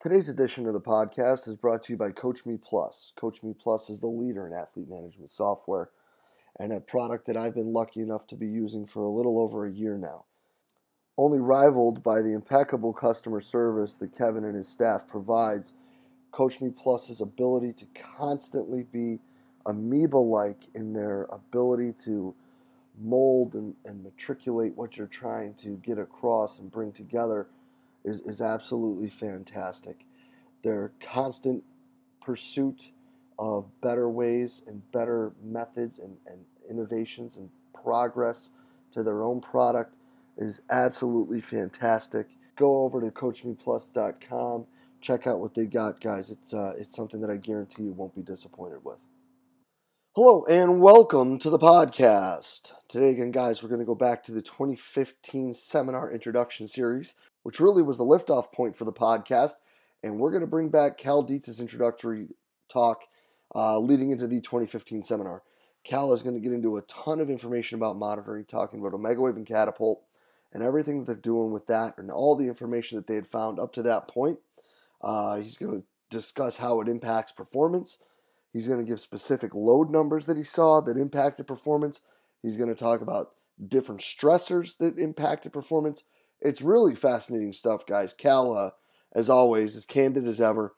Today's edition of the podcast is brought to you by Coach Me Plus. Coach Me Plus is the leader in athlete management software and a product that I've been lucky enough to be using for a little over a year now. Only rivaled by the impeccable customer service that Kevin and his staff provides, Coach Me Plus's ability to constantly be amoeba like in their ability to mold and, and matriculate what you're trying to get across and bring together is, is absolutely fantastic. Their constant pursuit of better ways and better methods and, and innovations and progress to their own product is absolutely fantastic. Go over to CoachMePlus.com, check out what they got, guys. It's uh, it's something that I guarantee you won't be disappointed with. Hello and welcome to the podcast. Today, again, guys, we're going to go back to the 2015 seminar introduction series, which really was the liftoff point for the podcast. And we're going to bring back Cal Dietz's introductory talk uh, leading into the 2015 seminar. Cal is going to get into a ton of information about monitoring, talking about Omega Wave and Catapult and everything that they're doing with that and all the information that they had found up to that point. Uh, he's going to discuss how it impacts performance He's going to give specific load numbers that he saw that impacted performance. He's going to talk about different stressors that impacted performance. It's really fascinating stuff, guys. Cal, uh, as always, as candid as ever.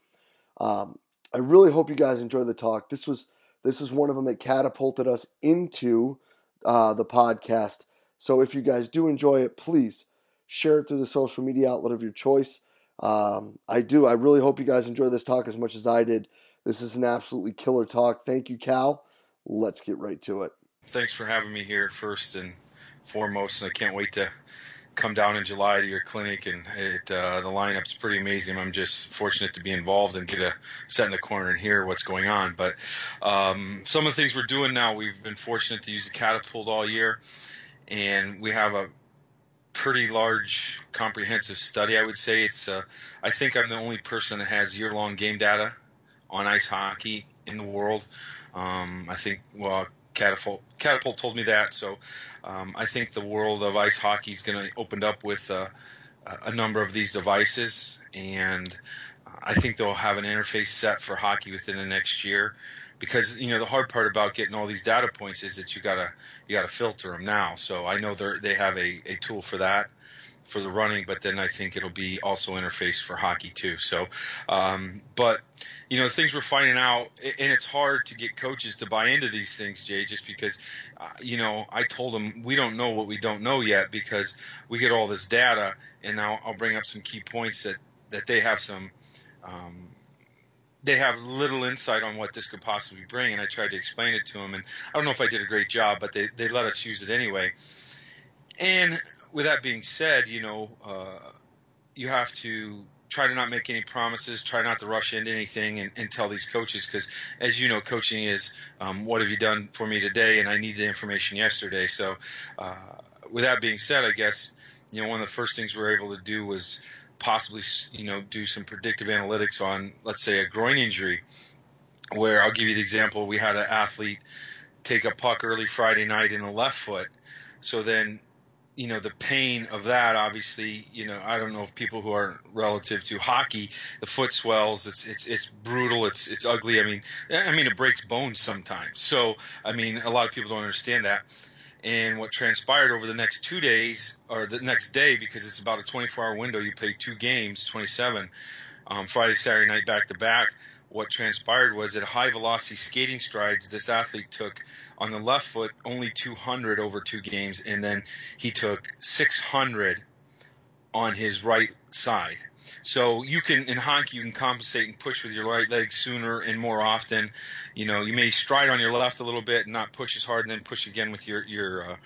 Um, I really hope you guys enjoy the talk. This was this was one of them that catapulted us into uh, the podcast. So if you guys do enjoy it, please share it through the social media outlet of your choice. Um, I do. I really hope you guys enjoy this talk as much as I did. This is an absolutely killer talk. Thank you, Cal. Let's get right to it. Thanks for having me here, first and foremost. And I can't wait to come down in July to your clinic, and it, uh, the lineup's pretty amazing. I'm just fortunate to be involved and get a set in the corner and hear what's going on. But um, some of the things we're doing now, we've been fortunate to use the catapult all year, and we have a pretty large, comprehensive study. I would say it's. Uh, I think I'm the only person that has year-long game data on ice hockey in the world. Um, I think well, Catapult Catapult told me that, so um, I think the world of ice hockey is going to open up with uh, a number of these devices, and I think they'll have an interface set for hockey within the next year. Because you know the hard part about getting all these data points is that you gotta you gotta filter them now. So I know they they have a, a tool for that for the running, but then I think it'll be also interface for hockey too. So, um, but you know, things we're finding out, and it's hard to get coaches to buy into these things, Jay, just because, uh, you know, I told them we don't know what we don't know yet because we get all this data, and now I'll bring up some key points that that they have some. Um, they have little insight on what this could possibly bring, and I tried to explain it to them, and I don't know if I did a great job, but they, they let us use it anyway. And with that being said, you know, uh, you have to try to not make any promises, try not to rush into anything and, and tell these coaches because, as you know, coaching is um, what have you done for me today, and I need the information yesterday. So, uh, with that being said, I guess you know one of the first things we were able to do was possibly you know do some predictive analytics on let's say a groin injury. Where I'll give you the example, we had an athlete take a puck early Friday night in the left foot. So then you know the pain of that obviously you know i don't know if people who are relative to hockey the foot swells it's it's it's brutal it's it's ugly. I mean i mean it breaks bones sometimes. So i mean a lot of people don't understand that. And what transpired over the next two days or the next day because it's about a 24 hour window you play two games 27 um, friday saturday night back to back what transpired was at high velocity skating strides, this athlete took on the left foot only 200 over two games, and then he took 600 on his right side. So you can in hockey you can compensate and push with your right leg sooner and more often. You know you may stride on your left a little bit and not push as hard, and then push again with your your uh,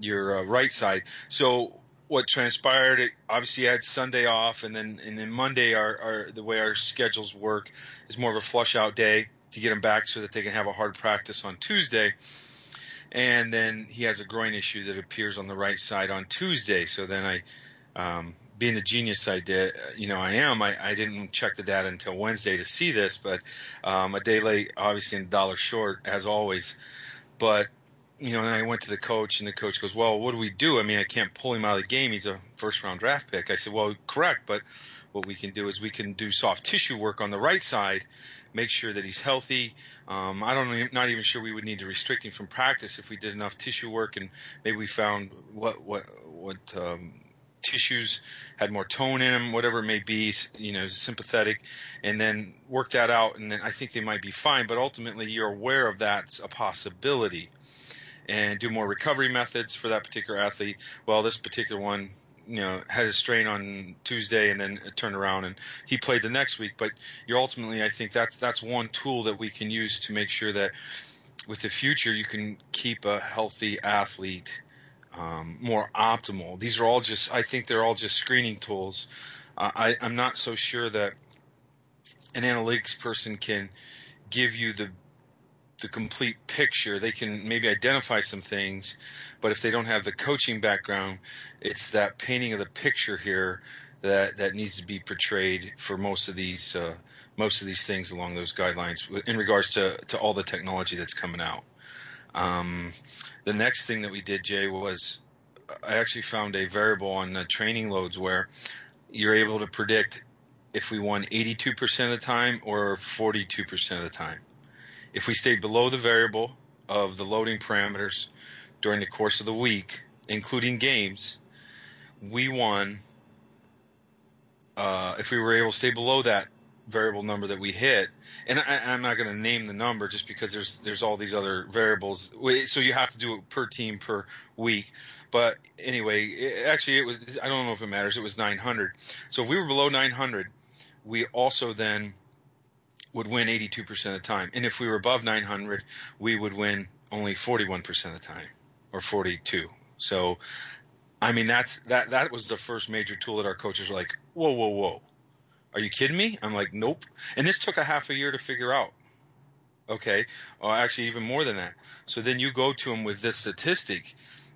your uh, right side. So what transpired, it obviously had Sunday off, and then and then Monday, our, our the way our schedules work is more of a flush out day to get him back so that they can have a hard practice on Tuesday. And then he has a groin issue that appears on the right side on Tuesday. So then I, um, being the genius I did, you know, I am. I, I didn't check the data until Wednesday to see this, but um, a day late, obviously, and a dollar short as always. But you know, and I went to the coach, and the coach goes, "Well, what do we do? I mean, I can't pull him out of the game. He's a first round draft pick." I said, "Well, correct, but what we can do is we can do soft tissue work on the right side, make sure that he's healthy. Um, I don't even, not even sure we would need to restrict him from practice if we did enough tissue work and maybe we found what what what um, tissues had more tone in them, whatever it may be, you know, sympathetic, and then work that out. And then I think they might be fine. But ultimately, you're aware of that's a possibility, and do more recovery methods for that particular athlete. Well, this particular one, you know, had a strain on Tuesday and then turned around and he played the next week. But you're ultimately, I think that's that's one tool that we can use to make sure that with the future you can keep a healthy athlete um, more optimal. These are all just, I think they're all just screening tools. Uh, I, I'm not so sure that an analytics person can give you the the complete picture. They can maybe identify some things, but if they don't have the coaching background, it's that painting of the picture here that that needs to be portrayed for most of these uh, most of these things along those guidelines in regards to to all the technology that's coming out. Um, the next thing that we did, Jay, was I actually found a variable on the training loads where you're able to predict if we won 82% of the time or 42% of the time. If we stayed below the variable of the loading parameters during the course of the week, including games, we won. Uh, if we were able to stay below that variable number that we hit, and I, am not going to name the number just because there's there's all these other variables. So you have to do it per team per week. But anyway, it, actually, it was I don't know if it matters. It was 900. So if we were below 900, we also then would win 82% of the time. And if we were above 900, we would win only 41% of the time, or 42. So, I mean, that's that that was the first major tool that our coaches were like, whoa, whoa, whoa are you kidding me? I'm like, nope. And this took a half a year to figure out. Okay. Or actually, even more than that. So then you go to them with this statistic,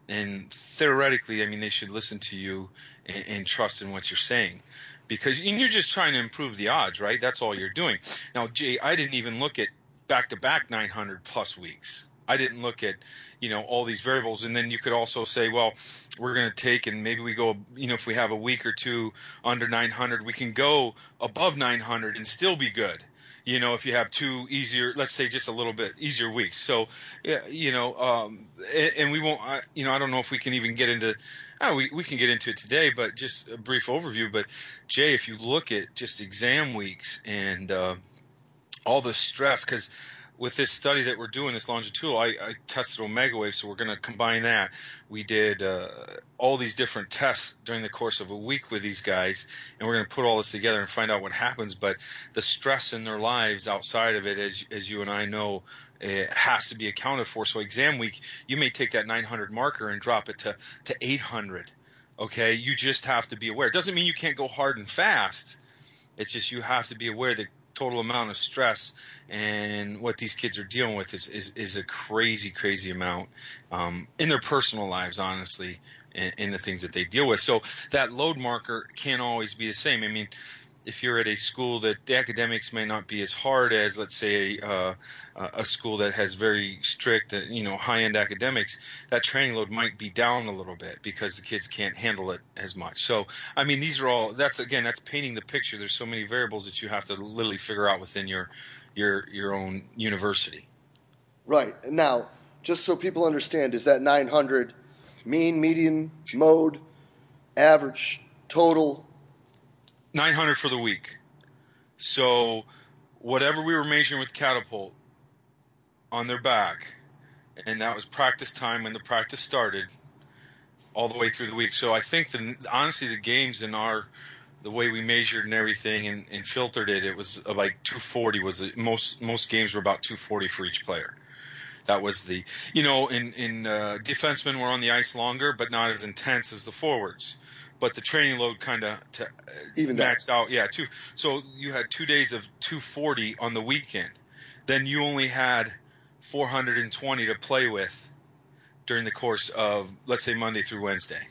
and theoretically, I mean, they should listen to you and, and trust in what you're saying. Because and you're just trying to improve the odds, right? That's all you're doing. Now, Jay, I didn't even look at back to back 900 plus weeks. I didn't look at, you know, all these variables. And then you could also say, well, we're going to take and maybe we go, you know, if we have a week or two under 900, we can go above 900 and still be good. You know, if you have two easier, let's say just a little bit easier weeks. So, you know, um, and, and, we won't, you know, I don't know if we can even get into, oh, we, we can get into it today, but just a brief overview. But Jay, if you look at just exam weeks and uh, all the stress, because with this study that we're doing, this longitudinal, I, I tested omega wave, so we're going to combine that. We did uh, all these different tests during the course of a week with these guys, and we're going to put all this together and find out what happens. But the stress in their lives outside of it, as as you and I know, it has to be accounted for. So exam week, you may take that 900 marker and drop it to to 800. Okay, you just have to be aware. It doesn't mean you can't go hard and fast. It's just you have to be aware that total amount of stress and what these kids are dealing with is, is, is a crazy, crazy amount um, in their personal lives, honestly, in, in the things that they deal with. So that load marker can't always be the same. I mean, if you're at a school that the academics may not be as hard as, let's say, uh, a school that has very strict, uh, you know, high-end academics, that training load might be down a little bit because the kids can't handle it as much. So, I mean, these are all. That's again, that's painting the picture. There's so many variables that you have to literally figure out within your your your own university. Right now, just so people understand, is that 900 mean, median, mode, average, total? 900 for the week. So whatever we were measuring with catapult on their back, and that was practice time when the practice started, all the way through the week. So I think the honestly the games in our the way we measured and everything and, and filtered it, it was like 240 was the, most most games were about 240 for each player. That was the you know in in uh, defensemen were on the ice longer, but not as intense as the forwards but the training load kind of uh, even maxed out. Yeah, two. So you had two days of 240 on the weekend. Then you only had 420 to play with during the course of, let's say, Monday through Wednesday.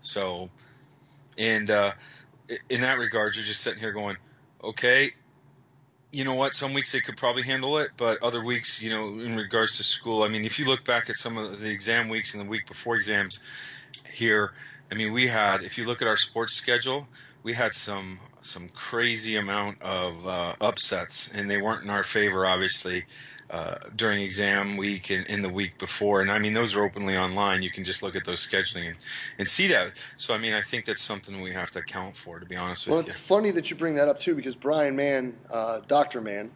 So, and uh, in that regard, you're just sitting here going, okay, you know what? Some weeks they could probably handle it, but other weeks, you know, in regards to school, I mean, if you look back at some of the exam weeks and the week before exams here, I mean, we had, if you look at our sports schedule, we had some some crazy amount of uh, upsets, and they weren't in our favor, obviously. Uh, during exam week and in the week before. And I mean, those are openly online. You can just look at those scheduling and, and see that. So, I mean, I think that's something we have to account for, to be honest with you. Well, it's funny that you bring that up, too, because Bryan Mann, uh, Dr. Mann,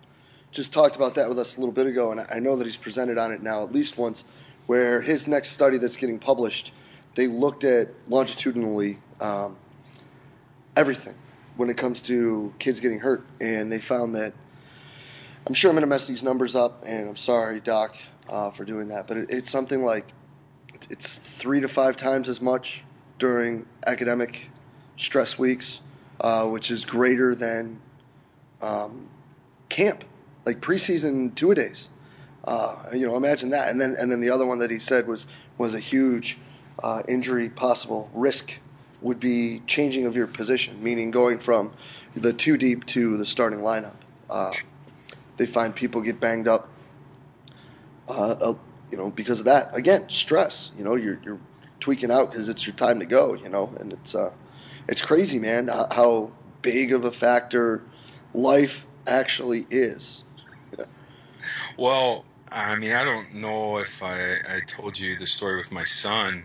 just talked about that with us a little bit ago. And I know that he's presented on it now at least once, where his next study that's getting published, they looked at longitudinally um, everything when it comes to kids getting hurt. And they found that I'm sure I'm going to mess these numbers up, and I'm sorry, Doc, uh, for doing that. But it, it's something like it's three to five times as much during academic stress weeks, uh, which is greater than um, camp, like preseason two a days. Uh, you know, imagine that. And then and then the other one that he said was was a huge uh, injury possible risk would be changing of your position, meaning going from the two deep to the starting lineup. Uh, they find people get banged up, uh, you know, because of that. Again, stress. You know, you're you're tweaking out because it's your time to go. You know, and it's uh, it's crazy, man, how big of a factor life actually is. well, I mean, I don't know if I, I told you the story with my son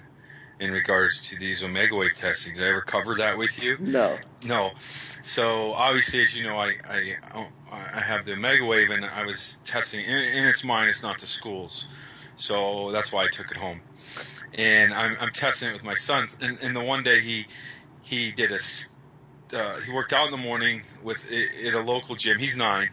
in regards to these omega wave testing. Did I ever cover that with you? No. No. So obviously, as you know, I I, I have the omega wave, and I was testing. And it's mine. It's not the school's. So that's why I took it home. And I'm, I'm testing it with my son. And, and the one day he he did a uh, he worked out in the morning with at a local gym. He's nine,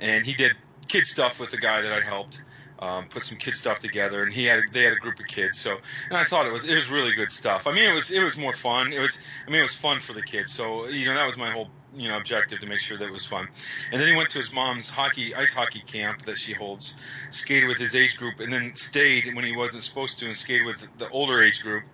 and he did kid stuff with the guy that I helped um, put some kid stuff together, and he had they had a group of kids. So, and I thought it was it was really good stuff. I mean, it was it was more fun. It was I mean, it was fun for the kids. So you know that was my whole you know objective to make sure that it was fun. And then he went to his mom's hockey ice hockey camp that she holds, skated with his age group, and then stayed when he wasn't supposed to and skated with the older age group.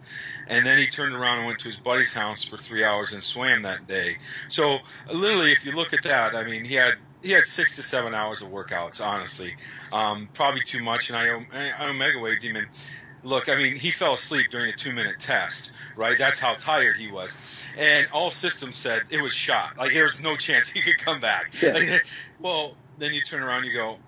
And then he turned around and went to his buddy's house for three hours and swam that day. So literally, if you look at that, I mean, he had he had six to seven hours of workouts. Honestly, um, probably too much. And I, I Omega Wave Demon. Look, I mean, he fell asleep during a two-minute test, right? That's how tired he was, and all systems said it was shot. Like there was no chance he could come back. Yeah. Like, well, then you turn around, and you go,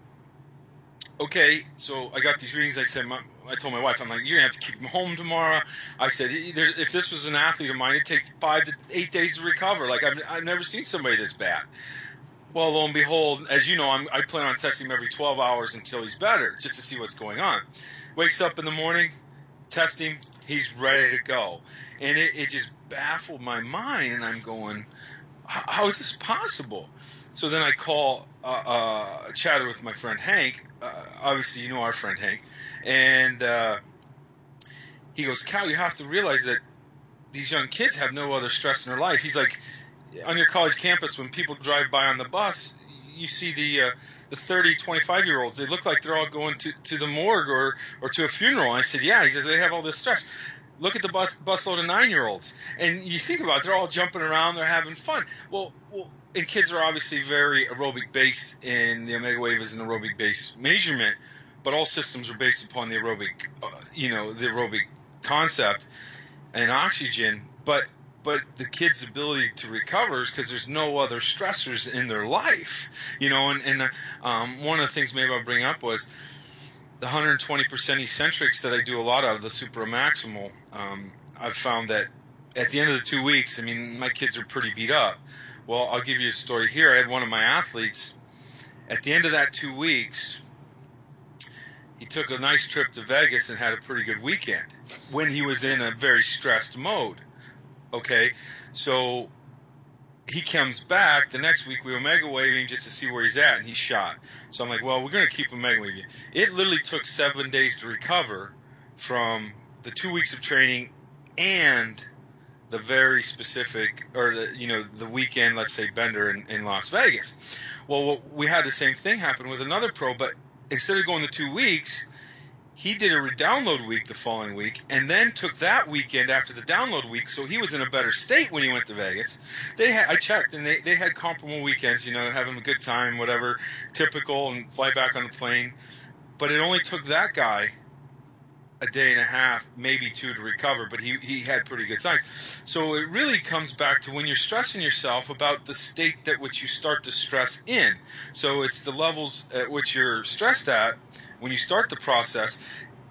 okay. So I got these readings. I said, my, I told my wife, I'm like, you're gonna have to keep him home tomorrow. I said, if this was an athlete of mine, it'd take five to eight days to recover. Like I've, I've never seen somebody this bad. Well, lo and behold, as you know, I'm, i plan on testing him every 12 hours until he's better, just to see what's going on. Wakes up in the morning, test him, he's ready to go. And it, it just baffled my mind, and I'm going, how is this possible? So then I call, uh, uh, chatted with my friend Hank. Uh, obviously, you know our friend Hank. And uh, he goes, Cal, you have to realize that these young kids have no other stress in their life. He's like, on your college campus when people drive by on the bus, you see the uh, the 30, 25 year olds. They look like they're all going to, to the morgue or, or to a funeral. And I said, yeah. He says they have all this stress. Look at the bus busload of nine year olds, and you think about it, they're all jumping around, they're having fun. Well, well, and kids are obviously very aerobic based, and the omega wave is an aerobic based measurement, but all systems are based upon the aerobic, uh, you know, the aerobic concept and oxygen. But but the kid's ability to recover is because there's no other stressors in their life, you know. And, and um, one of the things maybe I'll bring up was the 120% eccentrics that I do a lot of, the super maximal. Um, I've found that at the end of the two weeks, I mean, my kids are pretty beat up. Well, I'll give you a story here. I had one of my athletes at the end of that two weeks. He took a nice trip to Vegas and had a pretty good weekend when he was in a very stressed mode. Okay, so he comes back the next week. We omega waving just to see where he's at, and he's shot. So I'm like, well, we're going to keep him omega waving. It literally took seven days to recover from the two weeks of training and the very specific, or the you know the weekend, let's say bender in, in Las Vegas. Well, we had the same thing happen with another pro, but instead of going the two weeks, he did a download week the following week and then took that weekend after the download week so he was in a better state when he went to vegas. They had i checked and they, they had comparable weekends you know having a good time whatever typical and fly back on the plane. But it only took that guy a day and a half, maybe two to recover, but he, he had pretty good signs. So it really comes back to when you're stressing yourself about the state that which you start to stress in. So it's the levels at which you're stressed at when you start the process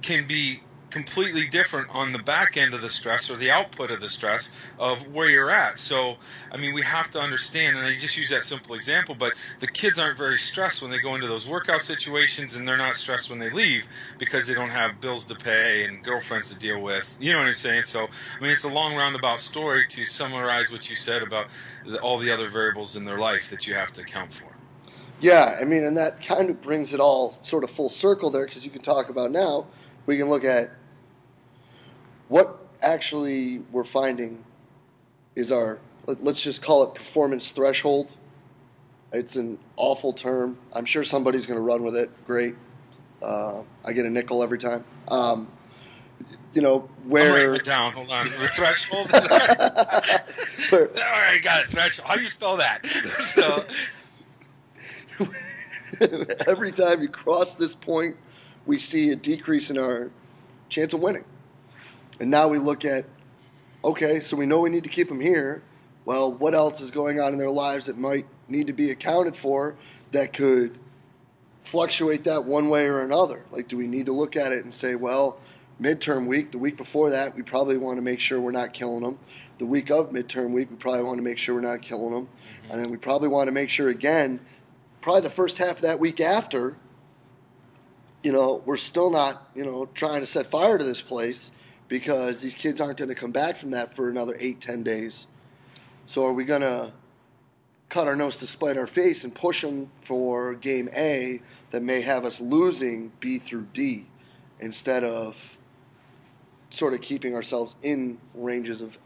can be completely different on the back end of the stress or the output of the stress of where you're at. So, I mean, we have to understand, and I just use that simple example, but the kids aren't very stressed when they go into those workout situations, and they're not stressed when they leave because they don't have bills to pay and girlfriends to deal with. You know what I'm saying? So, I mean, it's a long roundabout story to summarize what you said about all the other variables in their life that you have to account for. Yeah, I mean, and that kind of brings it all sort of full circle there because you can talk about now, we can look at what actually we're finding is our let's just call it performance threshold. It's an awful term. I'm sure somebody's going to run with it. Great. Uh, I get a nickel every time. Um, you know where? I'm it down. Hold on. threshold. All right, got it. Threshold. How do you spell that? so. every time you cross this point, we see a decrease in our chance of winning. And now we look at, okay, so we know we need to keep them here. Well, what else is going on in their lives that might need to be accounted for that could fluctuate that one way or another? Like, do we need to look at it and say, well, midterm week, the week before that, we probably want to make sure we're not killing them. The week of midterm week, we probably want to make sure we're not killing them. Mm-hmm. And then we probably want to make sure again, probably the first half of that week after, you know, we're still not, you know, trying to set fire to this place because these kids aren't going to come back from that for another eight, ten days. So are we going to cut our nose to spite our face and push them for game A that may have us losing B through D instead of sort of keeping ourselves in ranges of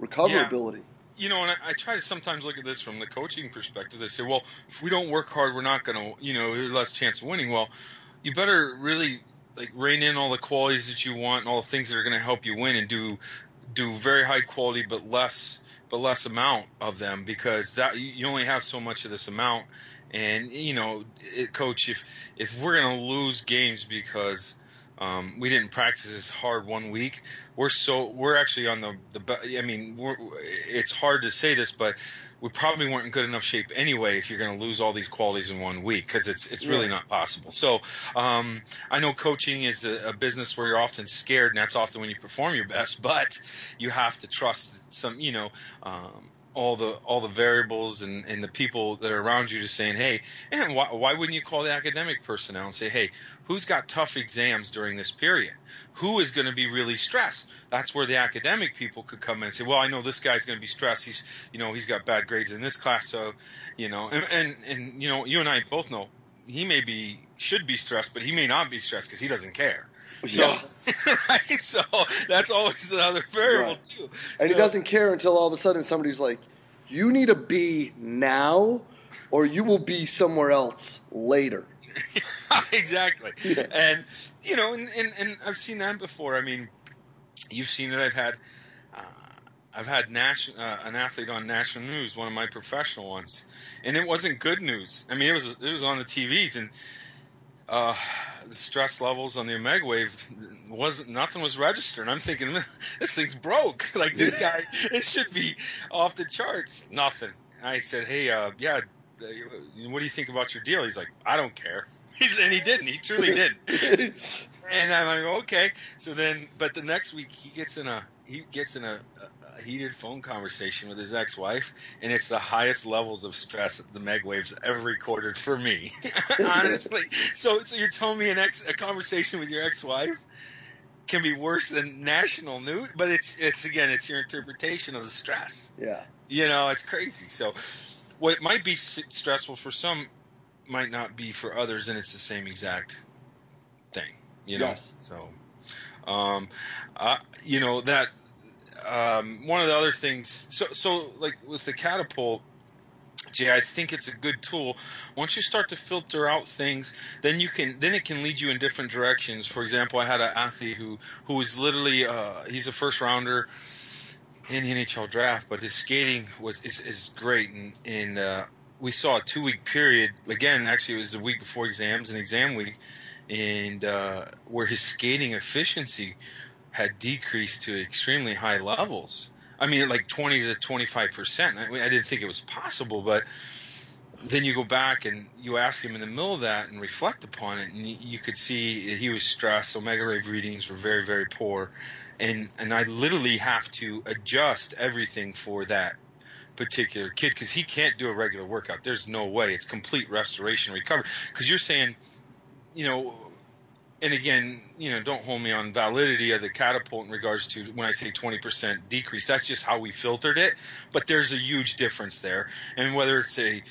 recoverability? Yeah. You know, and I, I, try to sometimes look at this from the coaching perspective. They say, well, if we don't work hard, we're not going to, you know, less chance of winning. Well, you better really like rein in all the qualities that you want and all the things that are going to help you win and do do very high quality but less but less amount of them because that you only have so much of this amount. And you know it, coach if if we're going to lose games because um, we didn't practice as hard one week we're so we're actually on the the i mean it's hard to say this but we probably weren't in good enough shape anyway if you're going to lose all these qualities in one week because it's it's really not possible. So um, I know coaching is a, a, business where you're often scared, and that's often when you perform your best. But you have to trust some, you know. Um, all the all the variables and, and the people that are around you just saying, hey, and why, why wouldn't you call the academic personnel and say, hey, who's got tough exams during this period? who is going to be really stressed. That's where the academic people could come in and say, well, I know this guy's going to be stressed. He's, you know, he's got bad grades in this class. So, you know, and, and, and you know, you and I both know he may be, should be stressed, but he may not be stressed because he doesn't care. So, yeah. right? So that's always another variable right. too. And so, he doesn't care until all of a sudden somebody's like, you need to be now or you will be somewhere else later. exactly. Yeah. And you know, and, and, and I've seen that before. I mean, you've seen it. I've had uh, I've had national uh, an athlete on national news, one of my professional ones, and it wasn't good news. I mean, it was it was on the TVs, and uh, the stress levels on the omega wave wasn't nothing was registered. I'm thinking this thing's broke. Like this guy, it should be off the charts. Nothing. I said, hey, uh, yeah, uh, what do you think about your deal? He's like, I don't care. He's, and he didn't. He truly didn't. and I'm like, okay. So then, but the next week he gets in a he gets in a heated phone conversation with his ex-wife, and it's the highest levels of stress the Omega Wave's ever recorded for me. Honestly, so so you're telling me an ex a conversation with your ex-wife can be worse than national news, but it's it's again it's your interpretation of the stress. Yeah, you know it's crazy. So what might be stressful for some might not be for others, and it's the same exact thing. You know, yes. so um, uh, you know that um, one of the other things. So so like with the catapult. Jay, I think it's a good tool. Once you start to filter out things, then you can then it can lead you in different directions. For example, I had an athlete who who was literally uh, he's a first rounder in the NHL draft, but his skating was is, is great, and, and uh, we saw a two week period. Again, actually, it was the week before exams and exam week, and uh, where his skating efficiency had decreased to extremely high levels. I mean, like 20 to 25 percent. I, I didn't think it was possible, but then you go back and you ask him in the middle of that and reflect upon it, and you could see he was stressed. Omega wave readings were very, very poor, and and I literally have to adjust everything for that particular kid because he can't do a regular workout. There's no way. It's complete restoration recovery. Because you're saying, you know, and again, you know, don't hold me on validity as a catapult in regards to when I say 20% decrease. That's just how we filtered it. But there's a huge difference there. And whether it's a,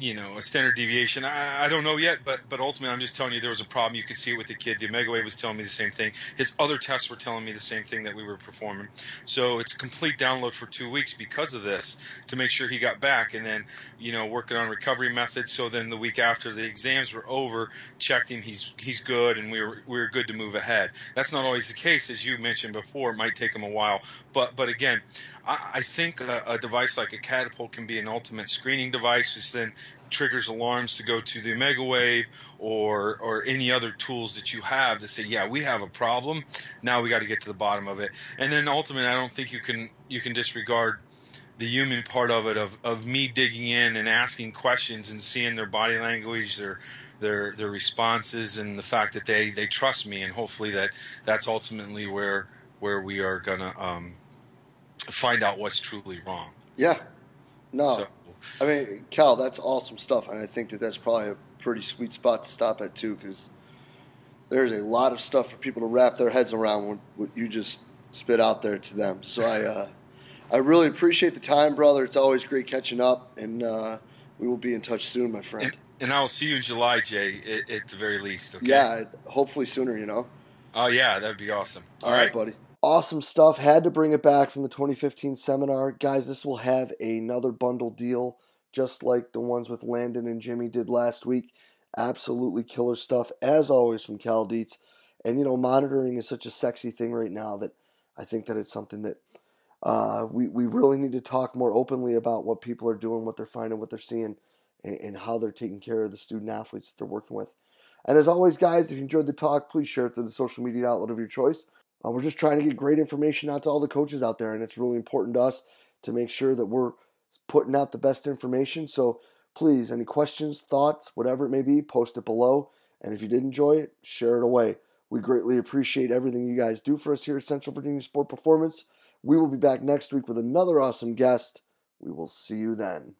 you know, a standard deviation, I, I don't know yet. But but ultimately, I'm just telling you there was a problem. You could see it with the kid. The Omega Wave was telling me the same thing. His other tests were telling me the same thing that we were performing. So it's a complete download for two weeks because of this to make sure he got back. And then, you know, working on recovery methods. So then the week after the exams were over, checked him. He's he's good, and we were we were good to move ahead. That's not always the case, as you mentioned before. It might take them a while, but but again, I, I think a, a, device like a catapult can be an ultimate screening device, which then triggers alarms to go to the Omega Wave or or any other tools that you have to say, yeah, we have a problem. Now we got to get to the bottom of it, and then ultimately, I don't think you can you can disregard the human part of it of, of me digging in and asking questions and seeing their body language, their their their responses and the fact that they they trust me and hopefully that that's ultimately where where we are gonna um, find out what's truly wrong. Yeah, no, so, I mean Cal, that's awesome stuff, and I think that that's probably a pretty sweet spot to stop at too, because there's a lot of stuff for people to wrap their heads around what you just spit out there to them. So I uh, I really appreciate the time, brother. It's always great catching up, and uh, we will be in touch soon, my friend. And, and I'll see you in July, Jay, at, at the very least. Okay? Yeah, hopefully sooner. You know. Oh yeah, that'd be awesome. All, All right. right, buddy. Awesome stuff. Had to bring it back from the 2015 seminar, guys. This will have another bundle deal, just like the ones with Landon and Jimmy did last week. Absolutely killer stuff, as always from Cal Dietz. And you know, monitoring is such a sexy thing right now that I think that it's something that uh, we we really need to talk more openly about what people are doing, what they're finding, what they're seeing and, and how they're taking care of the student athletes that they're working with. And as always, guys, if you enjoyed the talk, please share it through the social media outlet of your choice. Uh, we're just trying to get great information out to all the coaches out there, and it's really important to us to make sure that we're putting out the best information. So please, any questions, thoughts, whatever it may be, post it below. And if you did enjoy it, share it away. We greatly appreciate everything you guys do for us here at Central Virginia Sport Performance. We will be back next week with another awesome guest. We will see you then.